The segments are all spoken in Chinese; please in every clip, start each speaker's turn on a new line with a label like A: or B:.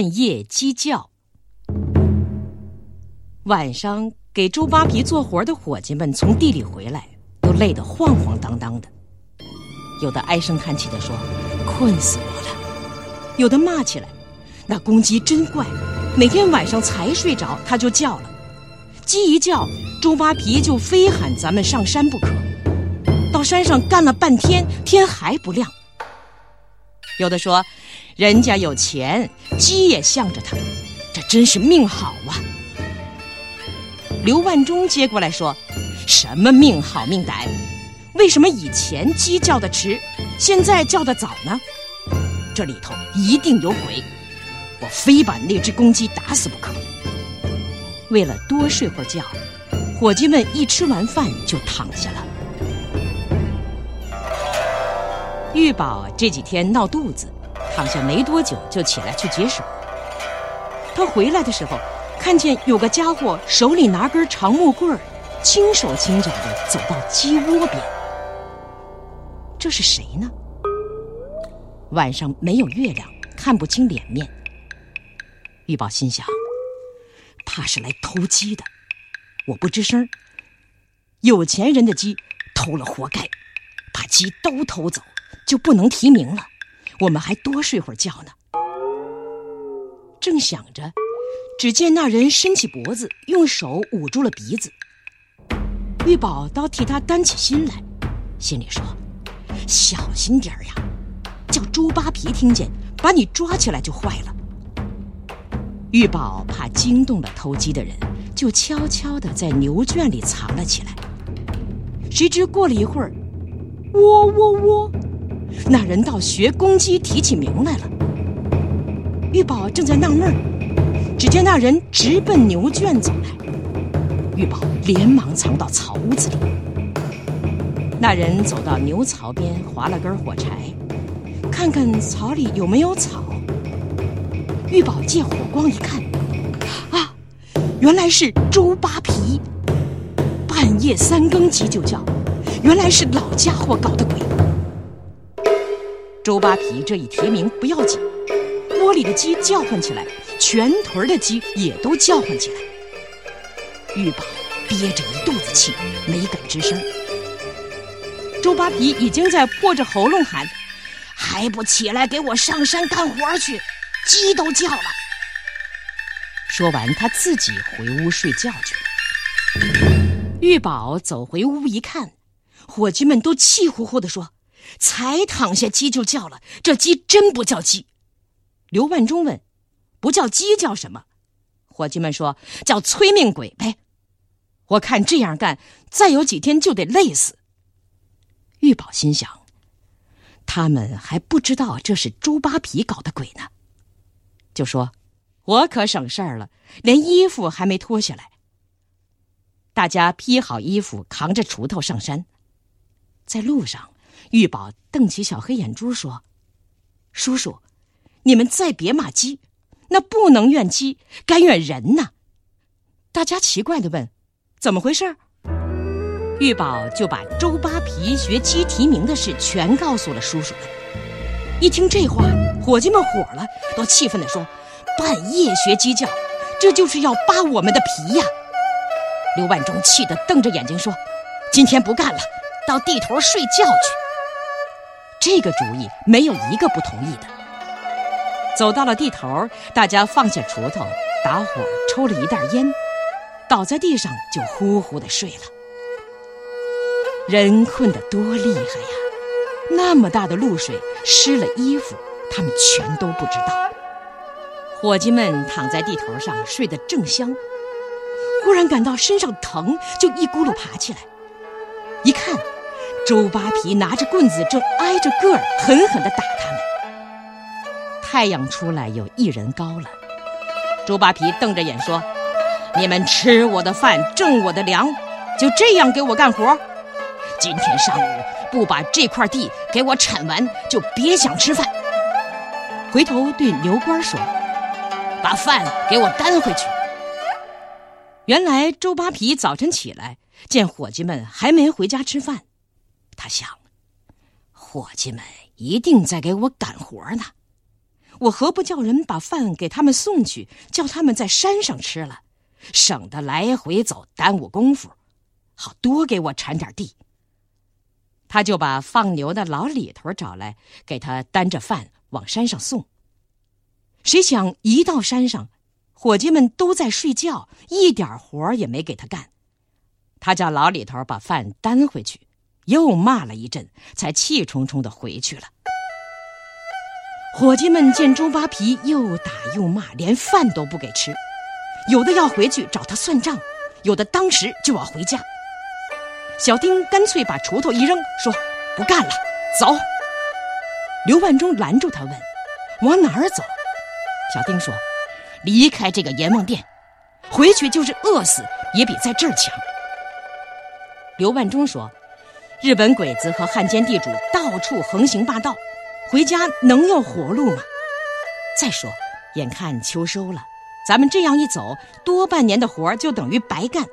A: 半夜鸡叫。晚上给周扒皮做活的伙计们从地里回来，都累得晃晃荡荡的。有的唉声叹气的说：“困死我了。”有的骂起来：“那公鸡真怪，每天晚上才睡着，它就叫了。鸡一叫，周扒皮就非喊咱们上山不可。到山上干了半天，天还不亮。”有的说：“人家有钱，鸡也向着他，这真是命好啊。”刘万忠接过来说：“什么命好命歹？为什么以前鸡叫的迟，现在叫的早呢？这里头一定有鬼！我非把那只公鸡打死不可。”为了多睡会儿觉，伙计们一吃完饭就躺下了。玉宝这几天闹肚子，躺下没多久就起来去解手。他回来的时候。看见有个家伙手里拿根长木棍儿，轻手轻脚的走到鸡窝边。这是谁呢？晚上没有月亮，看不清脸面。玉宝心想，怕是来偷鸡的。我不吱声。有钱人的鸡偷了活该，把鸡都偷走就不能提名了。我们还多睡会儿觉呢。正想着。只见那人伸起脖子，用手捂住了鼻子。玉宝倒替他担起心来，心里说：“小心点儿呀，叫猪扒皮听见，把你抓起来就坏了。”玉宝怕惊动了偷鸡的人，就悄悄地在牛圈里藏了起来。谁知过了一会儿，喔喔喔，那人倒学公鸡提起名来了。玉宝正在纳闷儿。只见那人直奔牛圈走来，玉宝连忙藏到草屋子里。那人走到牛槽边，划了根火柴，看看槽里有没有草。玉宝借火光一看，啊，原来是周扒皮！半夜三更鸡就叫，原来是老家伙搞的鬼。周扒皮这一提名不要紧，窝里的鸡叫唤起来。全屯的鸡也都叫唤起来。玉宝憋着一肚子气，没敢吱声。周扒皮已经在破着喉咙喊：“还不起来，给我上山干活去！鸡都叫了。”说完，他自己回屋睡觉去了。玉宝走回屋一看，伙计们都气呼呼地说：“才躺下，鸡就叫了。这鸡真不叫鸡。”刘万忠问。不叫鸡叫什么？伙计们说叫催命鬼呗。我看这样干，再有几天就得累死。玉宝心想，他们还不知道这是猪扒皮搞的鬼呢，就说：“我可省事儿了，连衣服还没脱下来。”大家披好衣服，扛着锄头上山。在路上，玉宝瞪起小黑眼珠说：“叔叔，你们再别骂鸡。”那不能怨鸡，该怨人呐！大家奇怪的问：“怎么回事？”玉宝就把周扒皮学鸡提名的事全告诉了叔叔们。一听这话，伙计们火了，都气愤地说：“半夜学鸡叫，这就是要扒我们的皮呀！”刘万忠气得瞪着眼睛说：“今天不干了，到地头睡觉去。”这个主意没有一个不同意的。走到了地头，大家放下锄头，打火抽了一袋烟，倒在地上就呼呼的睡了。人困得多厉害呀！那么大的露水湿了衣服，他们全都不知道。伙计们躺在地头上睡得正香，忽然感到身上疼，就一咕噜爬起来，一看，周扒皮拿着棍子正挨着个儿狠狠地打他们。太阳出来有一人高了，周扒皮瞪着眼说：“你们吃我的饭，挣我的粮，就这样给我干活？今天上午不把这块地给我铲完，就别想吃饭。”回头对牛官说：“把饭给我担回去。”原来周扒皮早晨起来见伙计们还没回家吃饭，他想：伙计们一定在给我赶活呢。我何不叫人把饭给他们送去，叫他们在山上吃了，省得来回走耽误功夫，好多给我铲点地。他就把放牛的老李头找来，给他担着饭往山上送。谁想一到山上，伙计们都在睡觉，一点活也没给他干。他叫老李头把饭担回去，又骂了一阵，才气冲冲的回去了。伙计们见周扒皮又打又骂，连饭都不给吃，有的要回去找他算账，有的当时就要回家。小丁干脆把锄头一扔，说：“不干了，走。”刘万忠拦住他问：“往哪儿走？”小丁说：“离开这个阎王殿，回去就是饿死，也比在这儿强。”刘万忠说：“日本鬼子和汉奸地主到处横行霸道，回家能有活路吗？再说，眼看秋收了，咱们这样一走，多半年的活就等于白干，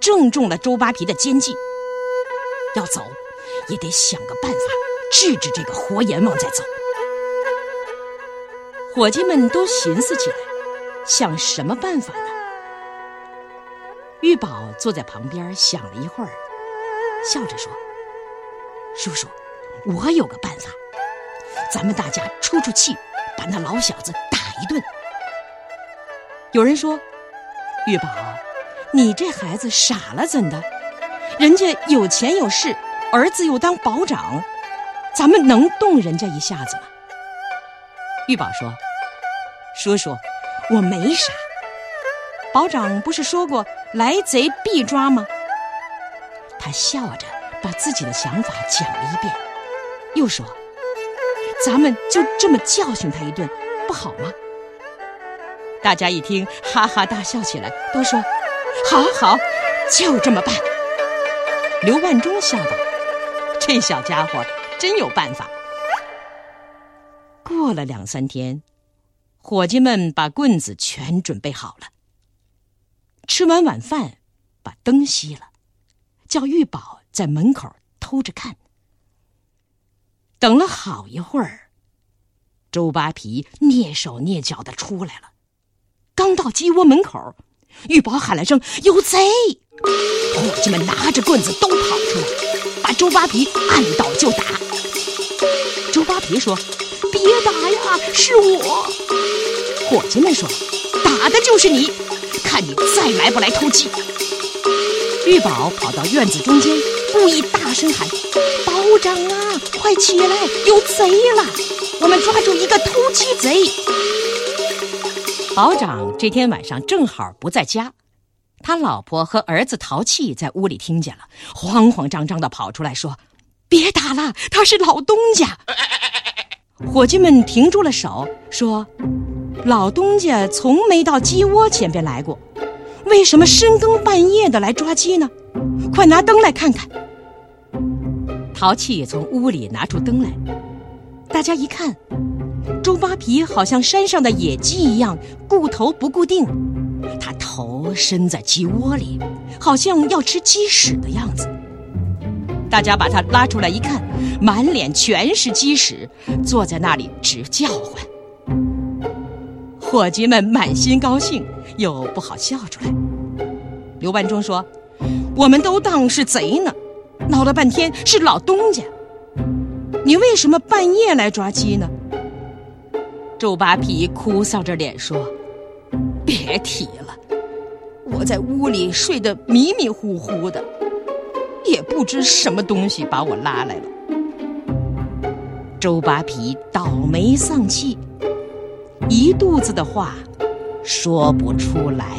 A: 正中了周扒皮的奸计。要走，也得想个办法治治这个活阎王再走。”伙计们都寻思起来，想什么办法呢？玉宝坐在旁边想了一会儿，笑着说：“叔叔，我有个办法，咱们大家出出气，把那老小子打一顿。”有人说：“玉宝，你这孩子傻了怎的？人家有钱有势，儿子又当保长，咱们能动人家一下子吗？”玉宝说：“叔叔，我没傻。保长不是说过来贼必抓吗？”他笑着把自己的想法讲了一遍，又说：“咱们就这么教训他一顿，不好吗？”大家一听，哈哈大笑起来，都说：“好好，就这么办。”刘万忠笑道：“这小家伙真有办法。”过了两三天，伙计们把棍子全准备好了。吃完晚饭，把灯熄了，叫玉宝在门口偷着看。等了好一会儿，周扒皮蹑手蹑脚的出来了。刚到鸡窝门口，玉宝喊了声“有贼”，伙计们拿着棍子都跑出来，把周扒皮按倒就打。周扒皮说。别打呀，是我！伙计们说：“打的就是你，看你再来不来偷鸡！”玉宝跑到院子中间，故意大声喊：“保长啊，快起来，有贼了！我们抓住一个偷鸡贼！”保长这天晚上正好不在家，他老婆和儿子淘气在屋里听见了，慌慌张张的跑出来说：“别打了，他是老东家。”伙计们停住了手，说：“老东家从没到鸡窝前边来过，为什么深更半夜的来抓鸡呢？快拿灯来看看。”淘气从屋里拿出灯来，大家一看，周扒皮好像山上的野鸡一样，顾头不固定，他头伸在鸡窝里，好像要吃鸡屎的样子。大家把他拉出来一看，满脸全是鸡屎，坐在那里直叫唤。伙计们满心高兴，又不好笑出来。刘万忠说：“我们都当是贼呢，闹了半天是老东家。你为什么半夜来抓鸡呢？”周扒皮哭丧着脸说：“别提了，我在屋里睡得迷迷糊糊的。”也不知什么东西把我拉来了。周扒皮倒霉丧气，一肚子的话说不出来。